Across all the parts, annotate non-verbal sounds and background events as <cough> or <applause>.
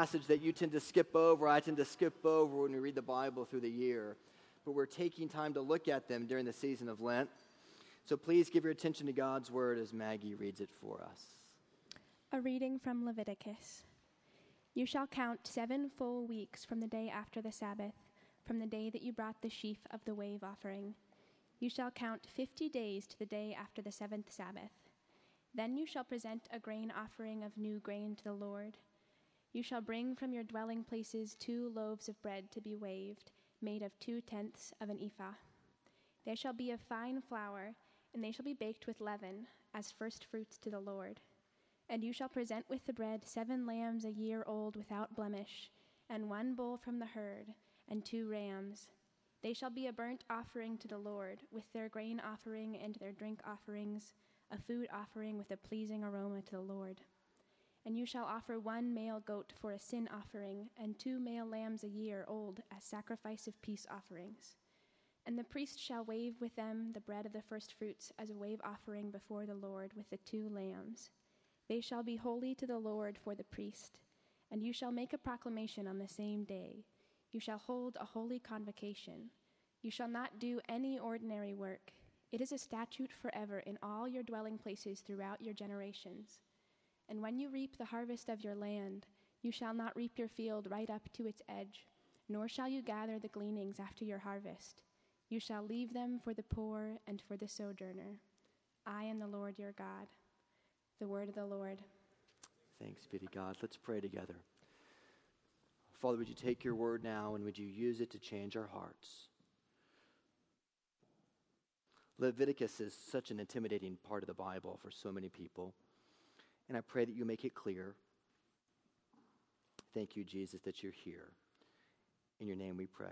passage that you tend to skip over, I tend to skip over when we read the Bible through the year. But we're taking time to look at them during the season of Lent. So please give your attention to God's word as Maggie reads it for us. A reading from Leviticus. You shall count seven full weeks from the day after the Sabbath, from the day that you brought the sheaf of the wave offering. You shall count fifty days to the day after the seventh Sabbath. Then you shall present a grain offering of new grain to the Lord. You shall bring from your dwelling places two loaves of bread to be waved, made of two tenths of an ephah. They shall be of fine flour, and they shall be baked with leaven, as first fruits to the Lord. And you shall present with the bread seven lambs a year old without blemish, and one bull from the herd, and two rams. They shall be a burnt offering to the Lord, with their grain offering and their drink offerings, a food offering with a pleasing aroma to the Lord. And you shall offer one male goat for a sin offering, and two male lambs a year old as sacrifice of peace offerings. And the priest shall wave with them the bread of the firstfruits as a wave offering before the Lord with the two lambs. They shall be holy to the Lord for the priest. And you shall make a proclamation on the same day. You shall hold a holy convocation. You shall not do any ordinary work. It is a statute forever in all your dwelling places throughout your generations. And when you reap the harvest of your land, you shall not reap your field right up to its edge, nor shall you gather the gleanings after your harvest. You shall leave them for the poor and for the sojourner. I am the Lord your God. The word of the Lord. Thanks be to God. Let's pray together. Father, would you take your word now and would you use it to change our hearts? Leviticus is such an intimidating part of the Bible for so many people. And I pray that you make it clear. Thank you, Jesus, that you're here. In your name we pray.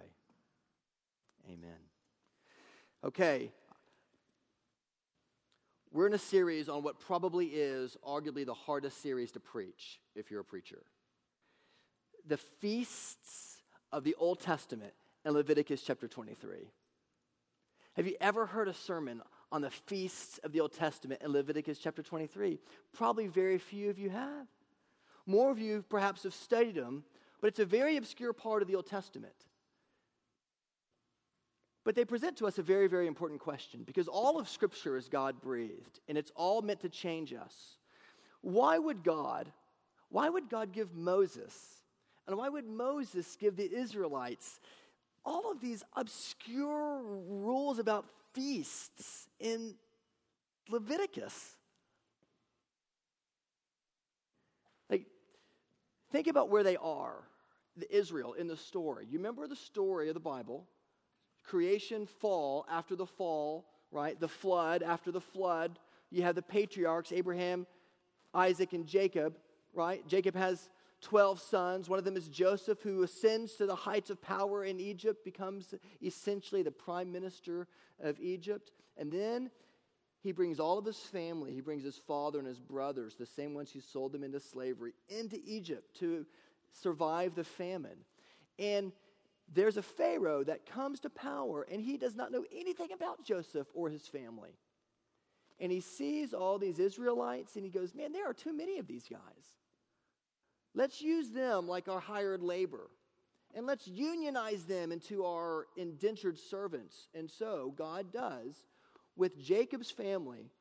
Amen. Okay. We're in a series on what probably is arguably the hardest series to preach if you're a preacher. The feasts of the Old Testament in Leviticus chapter 23. Have you ever heard a sermon on the feasts of the Old Testament in Leviticus chapter 23? Probably very few of you have. More of you perhaps have studied them, but it's a very obscure part of the Old Testament. But they present to us a very, very important question because all of Scripture is God breathed and it's all meant to change us. Why would God, why would God give Moses, and why would Moses give the Israelites all of these obscure rules about feasts in Leviticus. Like, think about where they are, the Israel in the story. You remember the story of the Bible creation, fall, after the fall, right? The flood, after the flood. You have the patriarchs, Abraham, Isaac, and Jacob, right? Jacob has 12 sons. One of them is Joseph, who ascends to the heights of power in Egypt, becomes essentially the prime minister of Egypt. And then he brings all of his family, he brings his father and his brothers, the same ones who sold them into slavery, into Egypt to survive the famine. And there's a Pharaoh that comes to power, and he does not know anything about Joseph or his family. And he sees all these Israelites, and he goes, Man, there are too many of these guys. Let's use them like our hired labor. And let's unionize them into our indentured servants. And so God does with Jacob's family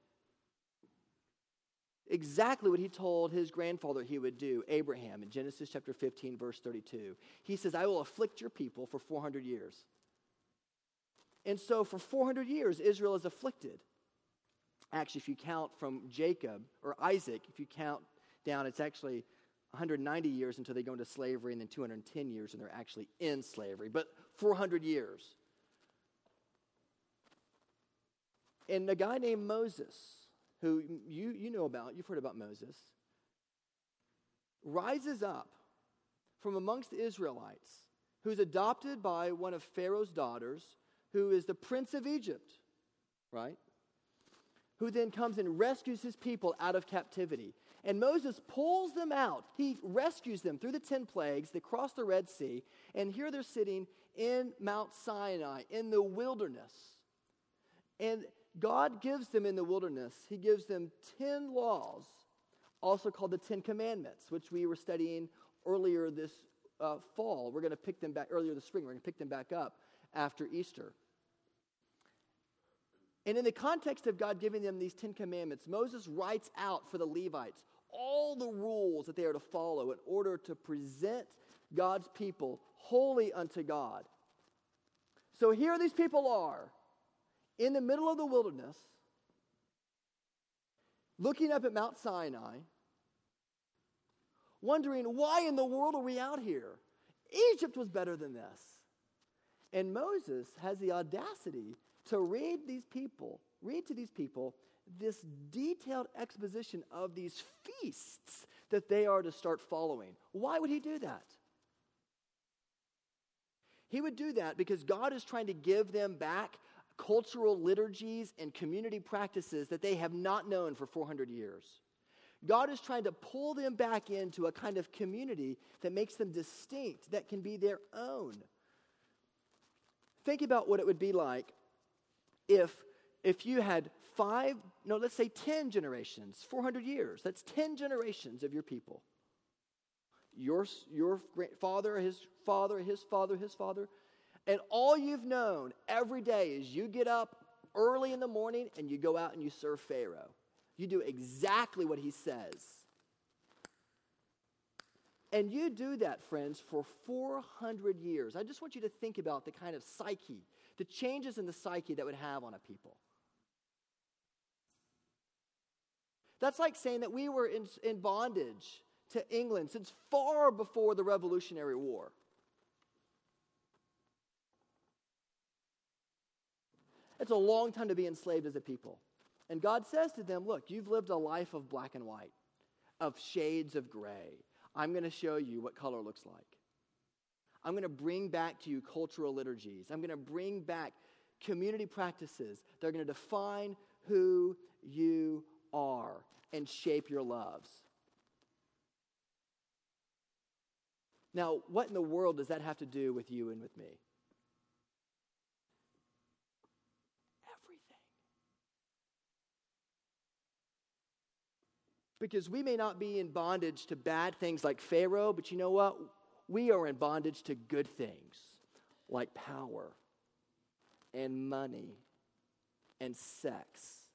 exactly what he told his grandfather he would do, Abraham, in Genesis chapter 15, verse 32. He says, I will afflict your people for 400 years. And so for 400 years, Israel is afflicted. Actually, if you count from Jacob or Isaac, if you count down, it's actually 190 years until they go into slavery, and then 210 years and they're actually in slavery, but 400 years. And a guy named Moses, who you, you know about, you've heard about Moses, rises up from amongst the Israelites, who's adopted by one of Pharaoh's daughters, who is the prince of Egypt, right? who then comes and rescues his people out of captivity. And Moses pulls them out. He rescues them through the 10 plagues. They cross the Red Sea, and here they're sitting in Mount Sinai, in the wilderness. And God gives them in the wilderness, He gives them 10 laws, also called the 10 commandments, which we were studying earlier this uh, fall. We're going to pick them back earlier this spring. We're going to pick them back up after Easter. And in the context of God giving them these Ten Commandments, Moses writes out for the Levites all the rules that they are to follow in order to present God's people holy unto God. So here these people are in the middle of the wilderness, looking up at Mount Sinai, wondering, why in the world are we out here? Egypt was better than this. And Moses has the audacity to read these people, read to these people this detailed exposition of these feasts that they are to start following. Why would he do that? He would do that because God is trying to give them back cultural liturgies and community practices that they have not known for 400 years. God is trying to pull them back into a kind of community that makes them distinct, that can be their own. Think about what it would be like if, if you had five, no, let's say 10 generations, 400 years. That's 10 generations of your people. Your, your father, his father, his father, his father. And all you've known every day is you get up early in the morning and you go out and you serve Pharaoh. You do exactly what he says. And you do that, friends, for 400 years. I just want you to think about the kind of psyche, the changes in the psyche that would have on a people. That's like saying that we were in, in bondage to England since far before the Revolutionary War. It's a long time to be enslaved as a people. And God says to them, Look, you've lived a life of black and white, of shades of gray. I'm going to show you what color looks like. I'm going to bring back to you cultural liturgies. I'm going to bring back community practices that are going to define who you are and shape your loves. Now, what in the world does that have to do with you and with me? Everything. Because we may not be in bondage to bad things like Pharaoh, but you know what? We are in bondage to good things like power and money and sex.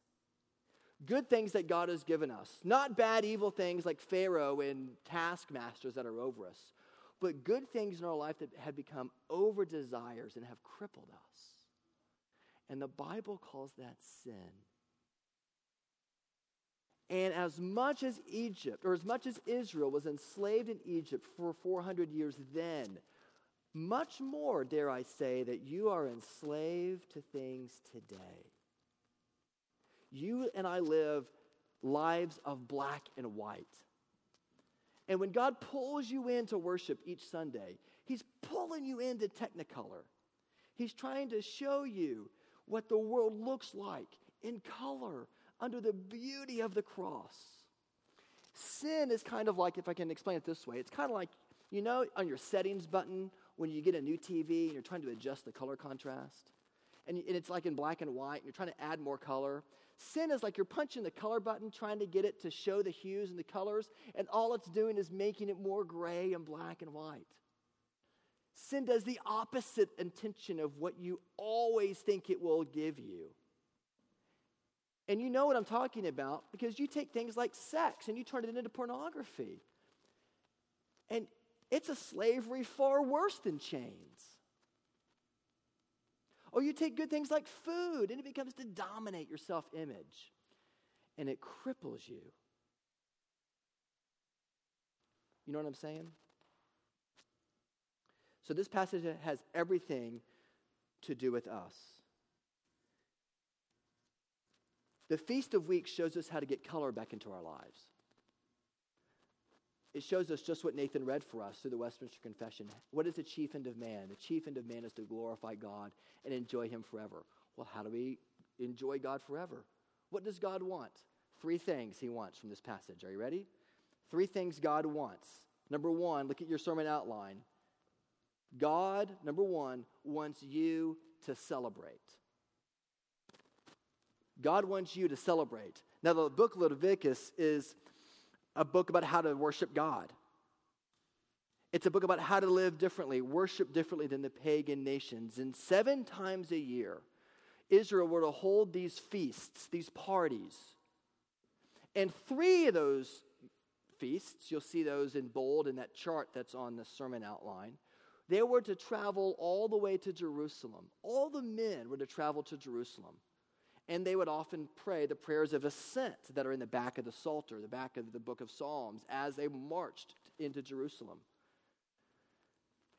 Good things that God has given us. Not bad, evil things like Pharaoh and taskmasters that are over us, but good things in our life that have become over desires and have crippled us. And the Bible calls that sin. And as much as Egypt, or as much as Israel was enslaved in Egypt for 400 years then, much more, dare I say, that you are enslaved to things today. You and I live lives of black and white. And when God pulls you into worship each Sunday, He's pulling you into Technicolor. He's trying to show you what the world looks like in color under the beauty of the cross. Sin is kind of like, if I can explain it this way, it's kind of like, you know, on your settings button when you get a new TV and you're trying to adjust the color contrast. And, it's like in black and white, and you're trying to add more color. Sin is like you're punching the color button, trying to get it to show the hues and the colors, and all it's doing is making it more gray and black and white. Sin does the opposite intention of what you always think it will give you. And you know what I'm talking about because you take things like sex and you turn it into pornography. And it's a slavery far worse than chains. Or you take good things like food and it becomes to dominate your self image and it cripples you. You know what I'm saying? So, this passage has everything to do with us. The Feast of Weeks shows us how to get color back into our lives. It shows us just what Nathan read for us through the Westminster Confession. What is the chief end of man? The chief end of man is to glorify God and enjoy Him forever. Well, how do we enjoy God forever? What does God want? Three things He wants from this passage. Are you ready? Three things God wants. Number one, look at your sermon outline. God, number one, wants you to celebrate. God wants you to celebrate. Now, the book of Leviticus is a book about how to worship God. It's a book about how to live differently, worship differently than the pagan nations. And seven times a year, Israel were to hold these feasts, these parties. And three of those feasts, you'll see those in bold in that chart that's on the sermon outline, they were to travel all the way to Jerusalem. All the men were to travel to Jerusalem. And they would often pray the prayers of ascent that are in the back of the Psalter, the back of the book of Psalms, as they marched into Jerusalem.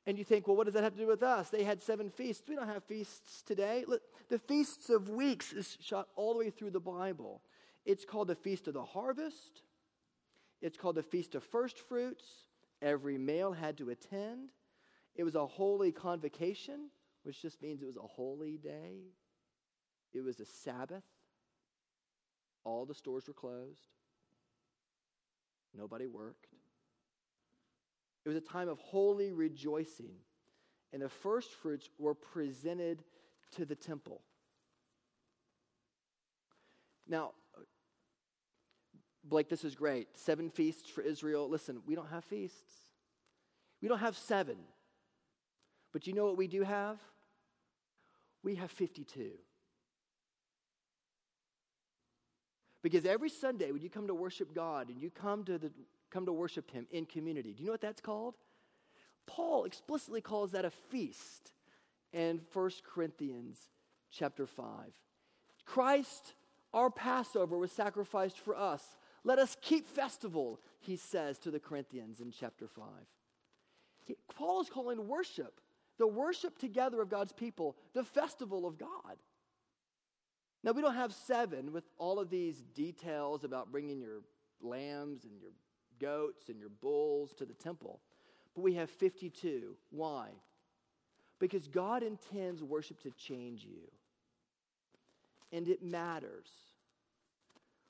And you think, well, what does that have to do with us? They had seven feasts. We don't have feasts today. The feasts of weeks is shot all the way through the Bible. It's called the Feast of the Harvest. It's called the Feast of First Fruits. Every male had to attend. It was a holy convocation, which just means it was a holy day. It was a Sabbath. All the stores were closed. Nobody worked. It was a time of holy rejoicing. And the first fruits were presented to the temple. Now, Blake, this is great. Seven feasts for Israel. Listen, we don't have feasts. We don't have seven. But you know what we do have? We have 52. Because every Sunday when you come to worship God and you come to the come to worship him in community. Do you know what that's called? Paul explicitly calls that a feast in 1 Corinthians chapter 5. Christ, our Passover, was sacrificed for us. Let us keep festival, he says to the Corinthians in chapter 5. He, Paul is calling worship, the worship together of God's people, the festival of God. Now, we don't have seven with all of these details about bringing your lambs and your goats and your bulls to the temple. But we have 52. Why? Because God intends worship to change you. And it matters.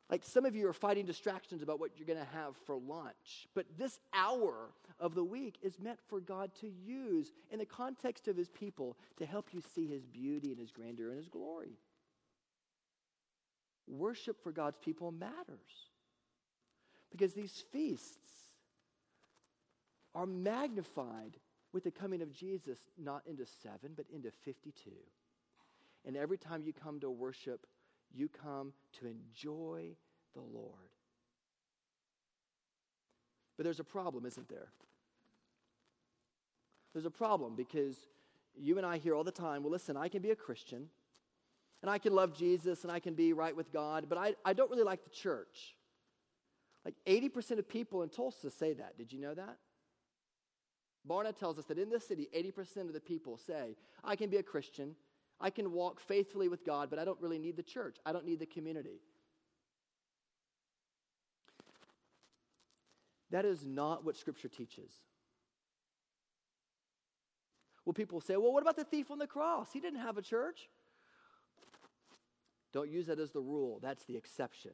Like some of you are fighting distractions about what you're going to have for lunch. But this hour of the week is meant for God to use in the context of his people to help you see his beauty and his grandeur and his glory. Worship for God's people matters. Because these feasts are magnified with the coming of Jesus, not into seven, but into 52. And every time you come to worship, you come to enjoy the Lord. But there's a problem, isn't there? There's a problem because you and I hear all the time well, listen, I can be a Christian and I can love Jesus and I can be right with God, but I, I don't really like the church. Like 80% of people in Tulsa say that. Did you know that? Barna tells us that in this city, 80% of the people say, I can be a Christian, I can walk faithfully with God, but I don't really need the church. I don't need the community. That is not what Scripture teaches. Well, people say, well, what about the thief on the cross? He didn't have a church. Don't use that as the rule, that's the exception.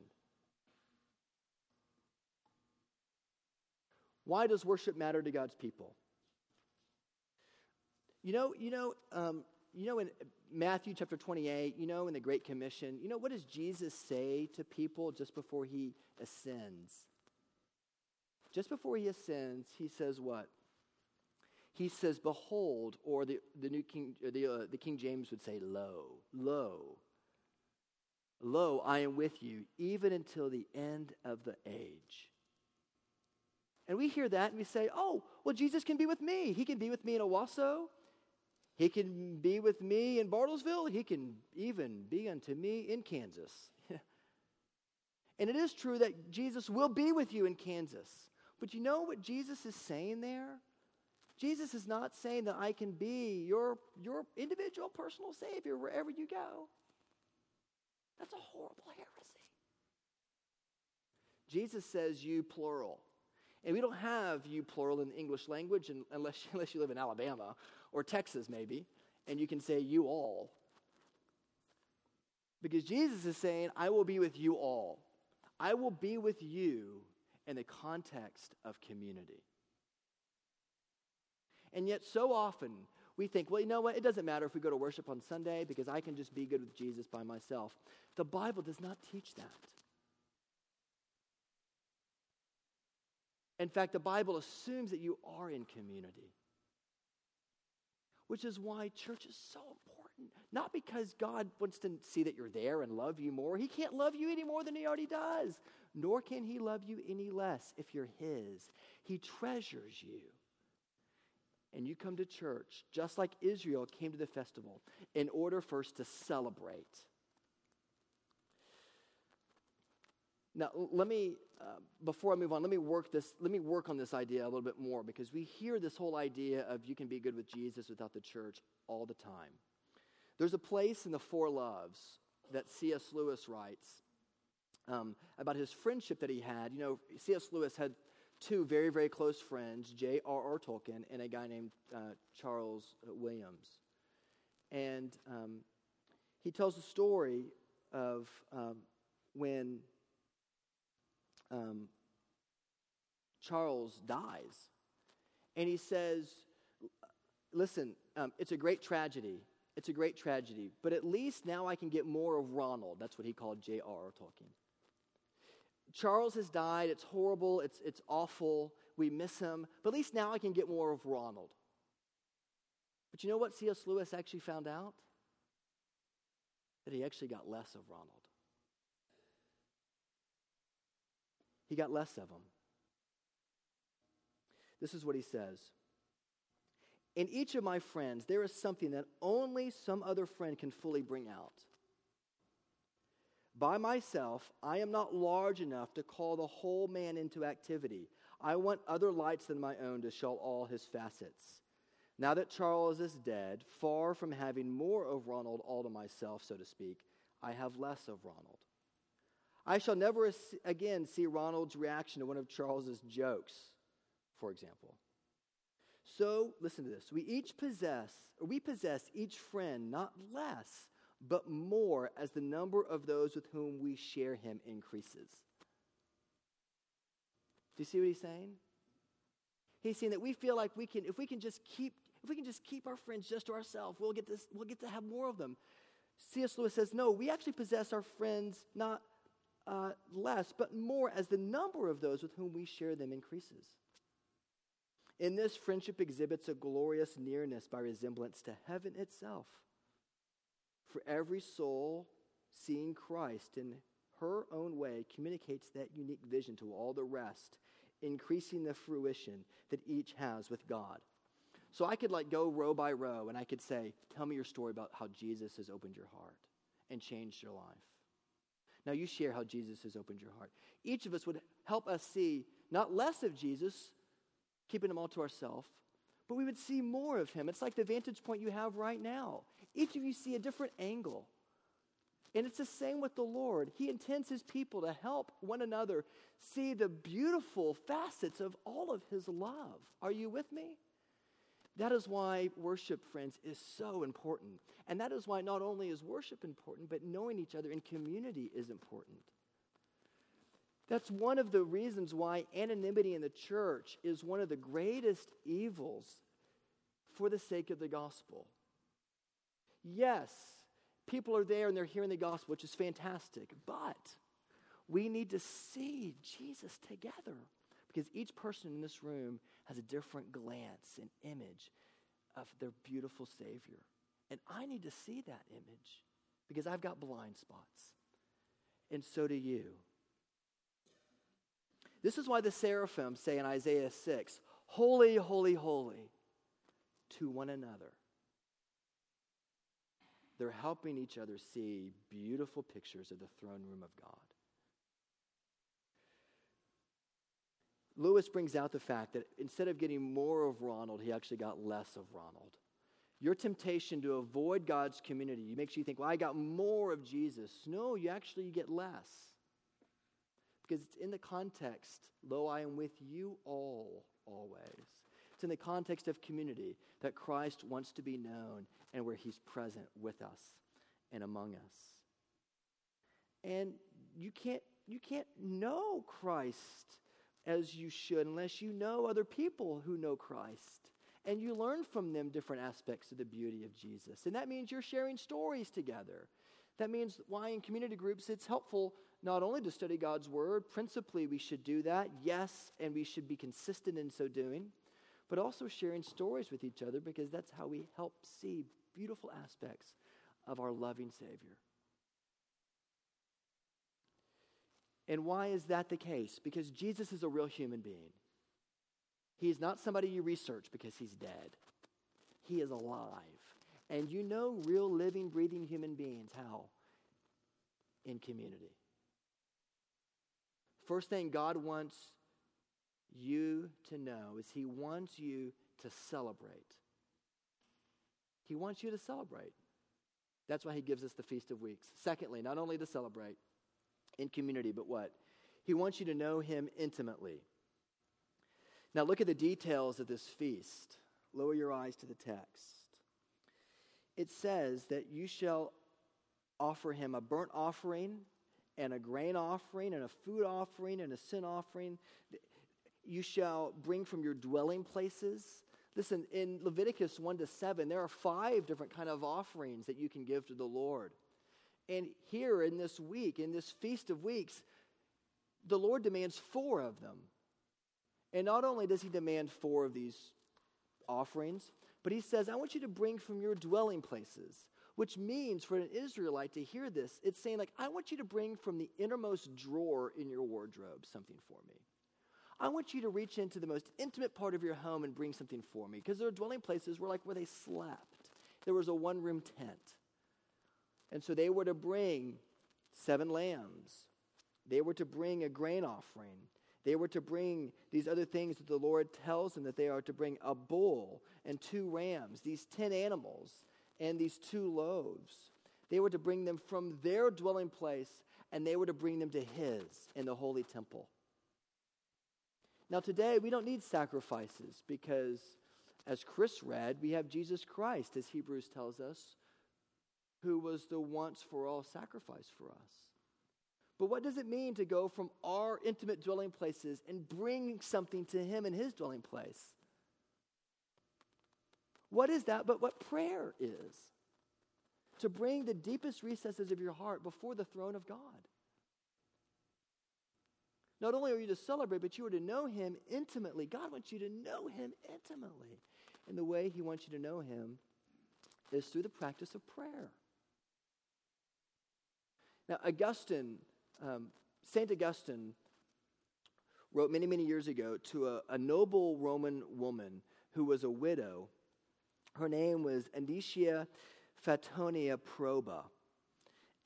Why does worship matter to God's people? You know, you know, um, you know, in Matthew chapter 28, you know, in the Great Commission, you know, what does Jesus say to people just before he ascends? Just before he ascends, he says what? He says, Behold, or the, the New King, the, uh, the King James would say, Lo, lo. Lo, I am with you, even until the end of the age. And we hear that and we say, oh, well, Jesus can be with me. He can be with me in Owasso. He can be with me in Bartlesville. He can even be unto me in Kansas. <laughs> and it is true that Jesus will be with you in Kansas. But you know what Jesus is saying there? Jesus is not saying that I can be your, your individual personal Savior wherever you go. That's a horrible heresy. Jesus says you plural. And we don't have you plural in the English language unless, <laughs> unless you live in Alabama or Texas, maybe, and you can say you all. Because Jesus is saying, I will be with you all. I will be with you in the context of community. And yet, so often, we think, well, you know what? It doesn't matter if we go to worship on Sunday because I can just be good with Jesus by myself. The Bible does not teach that. In fact, the Bible assumes that you are in community, which is why church is so important. Not because God wants to see that you're there and love you more. He can't love you any more than He already does, nor can He love you any less if you're His. He treasures you. And you come to church, just like Israel came to the festival, in order first to celebrate. Now, let me, uh, before I move on, let me work this, let me work on this idea a little bit more because we hear this whole idea of you can be good with Jesus without the church all the time. There's a place in the Four Loves that C.S. Lewis writes um, about his friendship that he had. You know, C.S. Lewis had two very, very close friends, J.R.R. Tolkien and a guy named uh, Charles Williams. And um, he tells the story of um, when um, Charles dies. And he says, Listen, um, it's a great tragedy. It's a great tragedy. But at least now I can get more of Ronald. That's what he called J.R.R. Tolkien. Charles has died. It's horrible. It's, it's awful. We miss him. But at least now I can get more of Ronald. But you know what C.S. Lewis actually found out? That he actually got less of Ronald. he got less of him. This is what he says In each of my friends, there is something that only some other friend can fully bring out. By myself, I am not large enough to call the whole man into activity. I want other lights than my own to show all his facets. Now that Charles is dead, far from having more of Ronald all to myself, so to speak, I have less of Ronald. I shall never again see Ronald's reaction to one of Charles's jokes, for example. So, listen to this. We each possess, or we possess each friend not less, but more as the number of those with whom we share him increases. Do you see what he's saying? He's saying that we feel like we can, if we can just keep, if we can just keep our friends just to ourselves, we'll get this, we'll get to have more of them. C.S. Lewis says, no, we actually possess our friends not uh, less, but more as the number of those with whom we share them increases. In this, friendship exhibits a glorious nearness by resemblance to heaven itself. For every soul seeing Christ in her own way communicates that unique vision to all the rest, increasing the fruition that each has with God. So I could like go row by row and I could say, Tell me your story about how Jesus has opened your heart and changed your life. Now you share how Jesus has opened your heart. Each of us would help us see not less of Jesus, keeping him all to ourselves, but we would see more of him. It's like the vantage point you have right now. Each of you see a different angle. And it's the same with the Lord. He intends his people to help one another see the beautiful facets of all of his love. Are you with me? That is why worship, friends, is so important. And that is why not only is worship important, but knowing each other in community is important. That's one of the reasons why anonymity in the church is one of the greatest evils for the sake of the gospel. Yes, people are there and they're hearing the gospel, which is fantastic, but we need to see Jesus together. Because each person in this room has a different glance and image of their beautiful Savior. And I need to see that image because I've got blind spots. And so do you. This is why the seraphim say in Isaiah 6 Holy, holy, holy to one another. They're helping each other see beautiful pictures of the throne room of God. Lewis brings out the fact that instead of getting more of Ronald, he actually got less of Ronald. Your temptation to avoid God's community makes you think, well, I got more of Jesus. No, you actually get less. Because it's in the context, lo, I am with you all, always. It's in the context of community that Christ wants to be known and where he's present with us and among us. And you can't, you can't know Christ as you should unless you know other people who know Christ and you learn from them different aspects of the beauty of Jesus. And that means you're sharing stories together. That means why in community groups it's helpful not only to study God's word, principally we should do that, yes, and we should be consistent in so doing, but also sharing stories with each other because that's how we help see beautiful aspects of our loving Savior. And why is that the case? Because Jesus is a real human being. He is not somebody you research because he's dead. He is alive. And you know real living, breathing human beings how? In community. First thing God wants you to know is He wants you to celebrate. He wants you to celebrate. That's why He gives us the Feast of Weeks. Secondly, not only to celebrate in community, but what? He wants you to know Him intimately. Now, look at the details of this feast. Lower your eyes to the text it says that you shall offer him a burnt offering and a grain offering and a food offering and a sin offering. You shall bring from your dwelling places. Listen, in Leviticus 1 to 7, there are five different kind of offerings that you can give to the Lord. And here in this week, in this Feast of Weeks, the Lord demands four of them. And not only does he demand four of these offerings, but he says, I want you to bring from your dwelling places, which means for an Israelite to hear this, it's saying, like, I want you to bring from the innermost drawer in your wardrobe something for me. I want you to reach into the most intimate part of your home and bring something for me. Because their dwelling places were like where they slept. There was a one room tent. And so they were to bring seven lambs. They were to bring a grain offering. They were to bring these other things that the Lord tells them that they are to bring a bull and two rams, these 10 animals, and these two loaves. They were to bring them from their dwelling place and they were to bring them to His in the holy temple. Now, today, we don't need sacrifices because, as Chris read, we have Jesus Christ, as Hebrews tells us, who was the once for all sacrifice for us. But what does it mean to go from our intimate dwelling places and bring something to Him in His dwelling place? What is that but what prayer is? To bring the deepest recesses of your heart before the throne of God. Not only are you to celebrate, but you are to know Him intimately. God wants you to know Him intimately. And the way He wants you to know Him is through the practice of prayer. Now, Augustine um, St. Augustine wrote many, many years ago to a, a, noble Roman woman who was a widow. Her name was Anicia Faltonia Proba.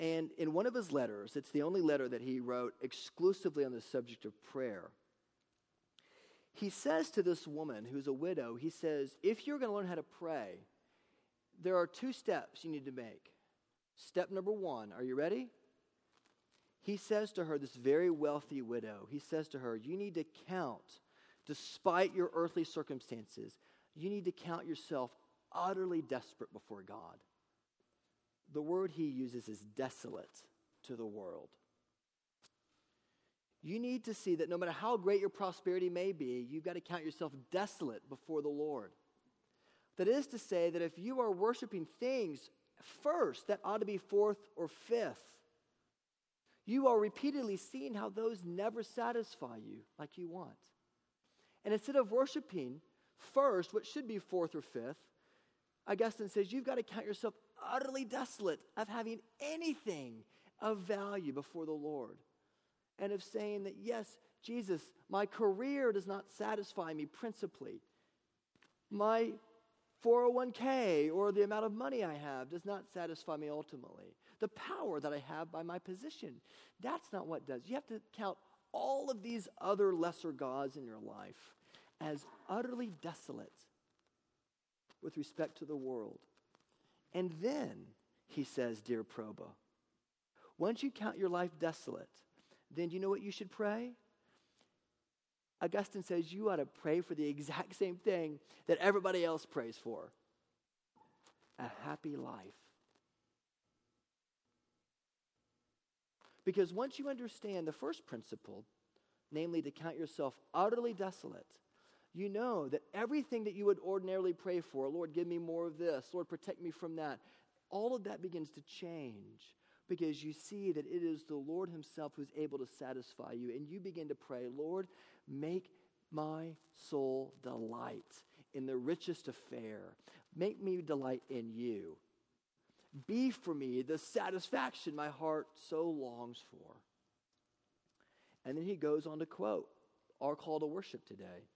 And in one of his letters, it's the only letter that he wrote exclusively on the subject of prayer. He says to this woman who's a widow, he says, if you're going to learn how to pray, there are two steps you need to make. Step number one, are you ready? he says to her, this very wealthy widow, he says to her, You need to count, despite your earthly circumstances, you need to count yourself utterly desperate before God. The word he uses is desolate to the world. You need to see that no matter how great your prosperity may be, you've got to count yourself desolate before the Lord. That is to say, that if you are worshiping things first, that ought to be fourth or fifth you are repeatedly seeing how those never satisfy you like you want. And instead of worshiping first, what should be fourth or fifth, Augustine says you've got to count yourself utterly desolate of having anything of value before the Lord. And of saying that, yes, Jesus, my career does not satisfy me principally. My 401k or the amount of money I have does not satisfy me ultimately the power that I have by my position. That's not what does. You have to count all of these other lesser gods in your life as utterly desolate with respect to the world. And then, he says, dear Proba, once you count your life desolate, then you know what you should pray? Augustine says you ought to pray for the exact same thing that everybody else prays for a happy life. Because once you understand the first principle, namely to count yourself utterly desolate, you know that everything that you would ordinarily pray for, Lord, give me more of this, Lord, protect me from that, all of that begins to change because you see that it is the Lord Himself who's able to satisfy you. And you begin to pray, Lord, make my soul delight in the richest affair. Make me delight in you. Be for me the satisfaction my heart so longs for. And then he goes on to quote our call to worship today.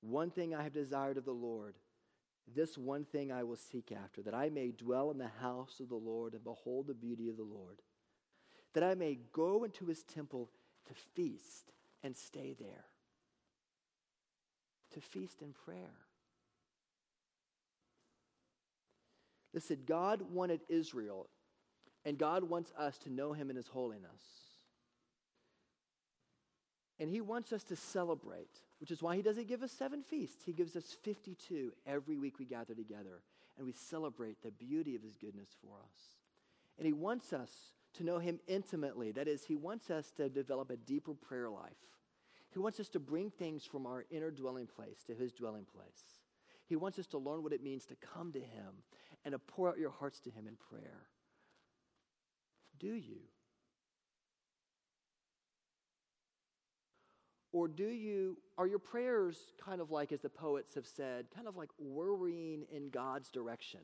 One thing I have desired of the Lord, this one thing I will seek after, that I may dwell in the house of the Lord and behold the beauty of the Lord, that I may go into his temple to feast and stay there, to feast in prayer. Listen, God wanted Israel, and God wants us to know him in his holiness. And he wants us to celebrate, which is why he doesn't give us seven feasts. He gives us 52 every week we gather together, and we celebrate the beauty of his goodness for us. And he wants us to know him intimately. That is, he wants us to develop a deeper prayer life. He wants us to bring things from our inner dwelling place to his dwelling place. He wants us to learn what it means to come to him and to pour out your hearts to him in prayer. Do you? Or do you, are your prayers kind of like, as the poets have said, kind of like worrying in God's direction?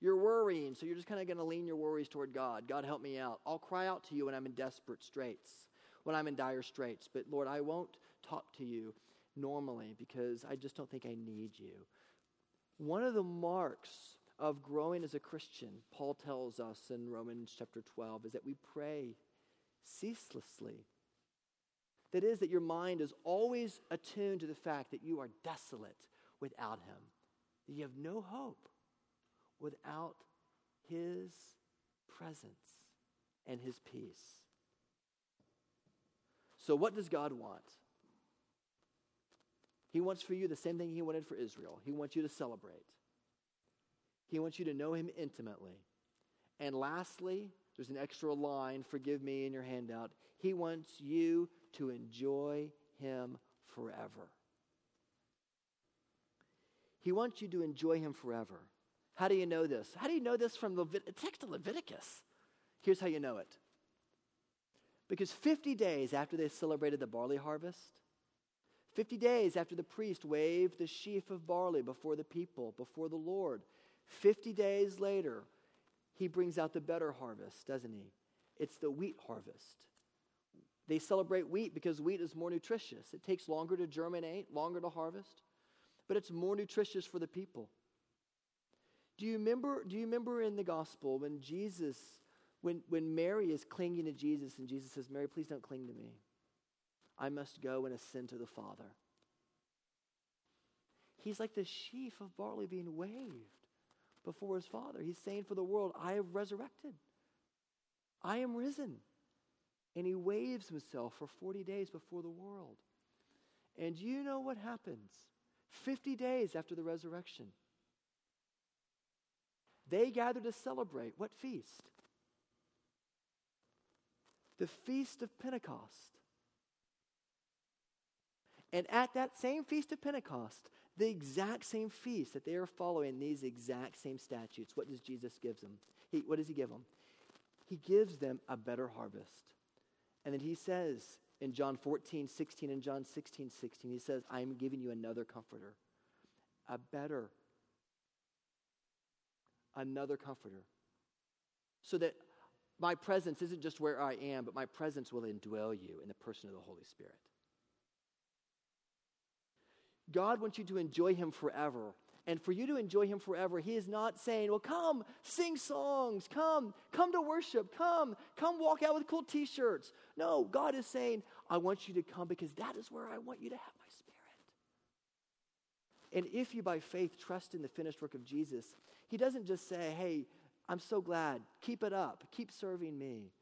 You're worrying, so you're just kind of going to lean your worries toward God. God, help me out. I'll cry out to you when I'm in desperate straits, when I'm in dire straits. But Lord, I won't talk to you normally because I just don't think I need you. One of the marks of growing as a Christian, Paul tells us in Romans chapter 12, is that we pray ceaselessly. That is, that your mind is always attuned to the fact that you are desolate without Him, that you have no hope without His presence and His peace. So, what does God want? He wants for you the same thing He wanted for Israel. He wants you to celebrate, He wants you to know Him intimately. And lastly, there's an extra line, forgive me, in your handout. He wants you to enjoy Him forever. He wants you to enjoy Him forever. How do you know this? How do you know this from the text of Leviticus? Here's how you know it. Because 50 days after they celebrated the barley harvest, 50 days after the priest waved the sheaf of barley before the people, before the Lord, 50 days later, he brings out the better harvest, doesn't he? It's the wheat harvest. They celebrate wheat because wheat is more nutritious. It takes longer to germinate, longer to harvest, but it's more nutritious for the people. Do you remember, do you remember in the gospel when Jesus, when, when Mary is clinging to Jesus and Jesus says, Mary, please don't cling to me. I must go and ascend to the Father. He's like the sheaf of barley being waved before his Father. He's saying for the world, I have resurrected. I am risen. And he waves himself for 40 days before the world. And you know what happens? 50 days after the resurrection, they gather to celebrate what feast? The Feast of Pentecost. And at that same Feast of Pentecost, the exact same feast that they are following, these exact same statutes, what does Jesus give them? He, what does he give them? He gives them a better harvest. And then he says in John 14, 16, and John 16, 16, he says, I am giving you another comforter, a better, another comforter. So that my presence isn't just where I am, but my presence will indwell you in the person of the Holy Spirit. God wants you to enjoy Him forever. And for you to enjoy Him forever, He is not saying, Well, come, sing songs, come, come to worship, come, come walk out with cool t shirts. No, God is saying, I want you to come because that is where I want you to have my spirit. And if you by faith trust in the finished work of Jesus, He doesn't just say, Hey, I'm so glad, keep it up, keep serving me.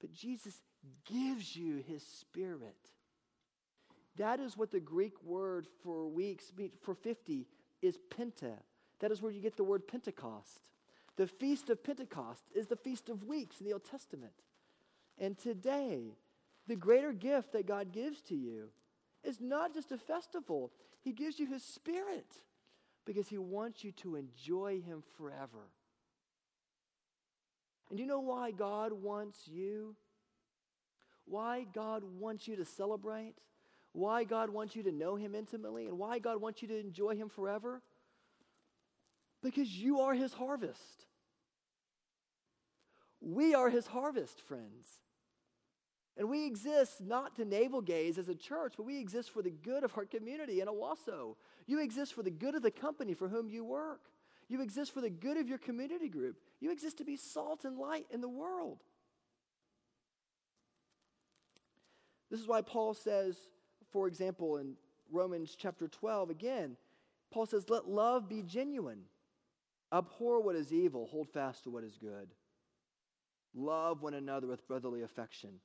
But Jesus gives you His spirit. That is what the Greek word for weeks, for 50, is Penta. That is where you get the word Pentecost. The Feast of Pentecost is the Feast of Weeks in the Old Testament. And today, the greater gift that God gives to you is not just a festival, He gives you His Spirit because He wants you to enjoy Him forever. And you know why God wants you? Why God wants you to celebrate? Why God wants you to know Him intimately? And why God wants you to enjoy Him forever? Because you are His harvest. We are His harvest, friends. And we exist not to navel gaze as a church, but we exist for the good of our community in Owasso. You exist for the good of the company for whom you work. You exist for the good of your community group. You exist to be salt and light in the world. This is why Paul says, for example, in Romans chapter 12, again, Paul says, Let love be genuine. Abhor what is evil, hold fast to what is good. Love one another with brotherly affection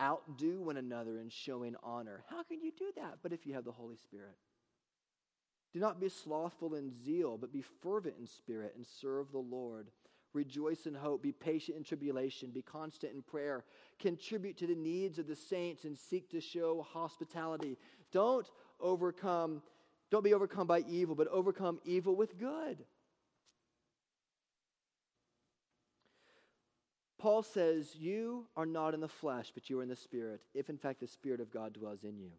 outdo one another in showing honor. How can you do that but if you have the Holy Spirit? Do not be slothful in zeal, but be fervent in spirit and serve the Lord. Rejoice in hope, be patient in tribulation, be constant in prayer, contribute to the needs of the saints, and seek to show hospitality. Don't overcome, don't be overcome by evil, but overcome evil with good. Paul says, You are not in the flesh, but you are in the Spirit, if in fact the Spirit of God dwells in you.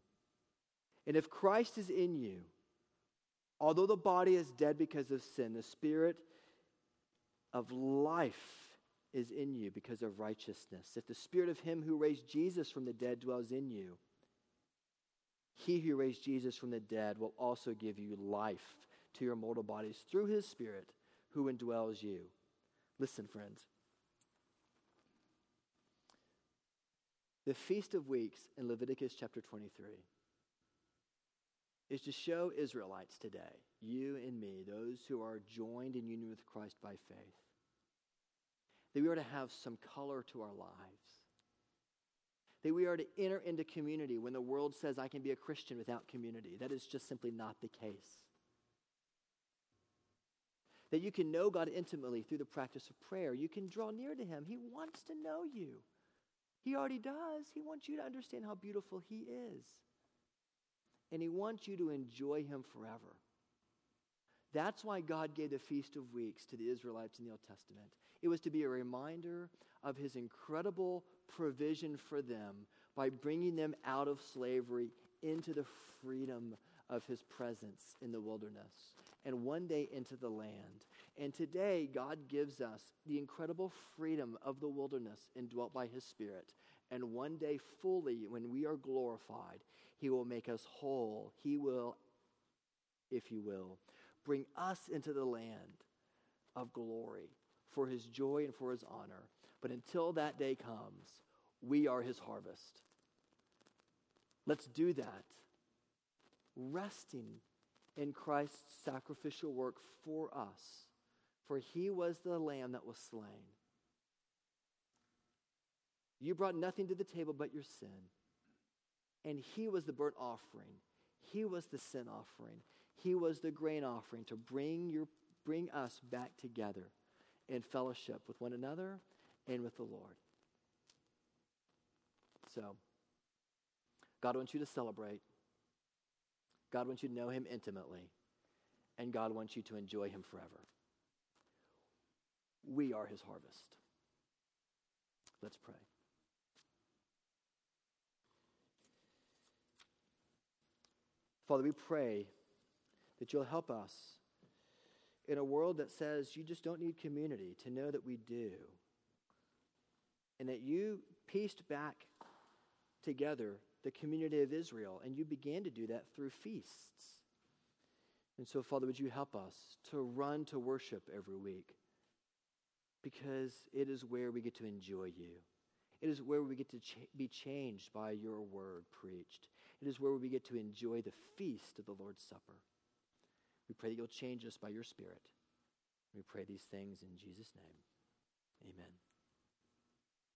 And if Christ is in you, although the body is dead because of sin, the Spirit of life is in you because of righteousness. If the Spirit of Him who raised Jesus from the dead dwells in you, He who raised Jesus from the dead will also give you life to your mortal bodies through His Spirit who indwells you. Listen, friends. The Feast of Weeks in Leviticus chapter 23 is to show Israelites today, you and me, those who are joined in union with Christ by faith, that we are to have some color to our lives. That we are to enter into community when the world says, I can be a Christian without community. That is just simply not the case. That you can know God intimately through the practice of prayer. You can draw near to Him. He wants to know you. He already does. He wants you to understand how beautiful He is. And He wants you to enjoy Him forever. That's why God gave the Feast of Weeks to the Israelites in the Old Testament. It was to be a reminder of His incredible provision for them by bringing them out of slavery into the freedom of His presence in the wilderness and one day into the land. And today, God gives us the incredible freedom of the wilderness indwelt by His Spirit. And one day, fully, when we are glorified, He will make us whole. He will, if you will, bring us into the land of glory for His joy and for His honor. But until that day comes, we are His harvest. Let's do that, resting in Christ's sacrificial work for us for he was the lamb that was slain. You brought nothing to the table but your sin. And he was the burnt offering. He was the sin offering. He was the grain offering to bring, your, bring us back together in fellowship with one another and with the Lord. So, God wants you to celebrate. God wants you to know him intimately. And God wants you to enjoy him forever. We are his harvest. Let's pray. Father, we pray that you'll help us in a world that says you just don't need community to know that we do. And that you pieced back together the community of Israel, and you began to do that through feasts. And so, Father, would you help us to run to worship every week? because it is where we get to enjoy you. It is where we get to be changed by your word preached. It is where we get to enjoy the feast of the Lord's Supper. We pray that you'll change us by your Spirit. We pray these things in Jesus' name. Amen.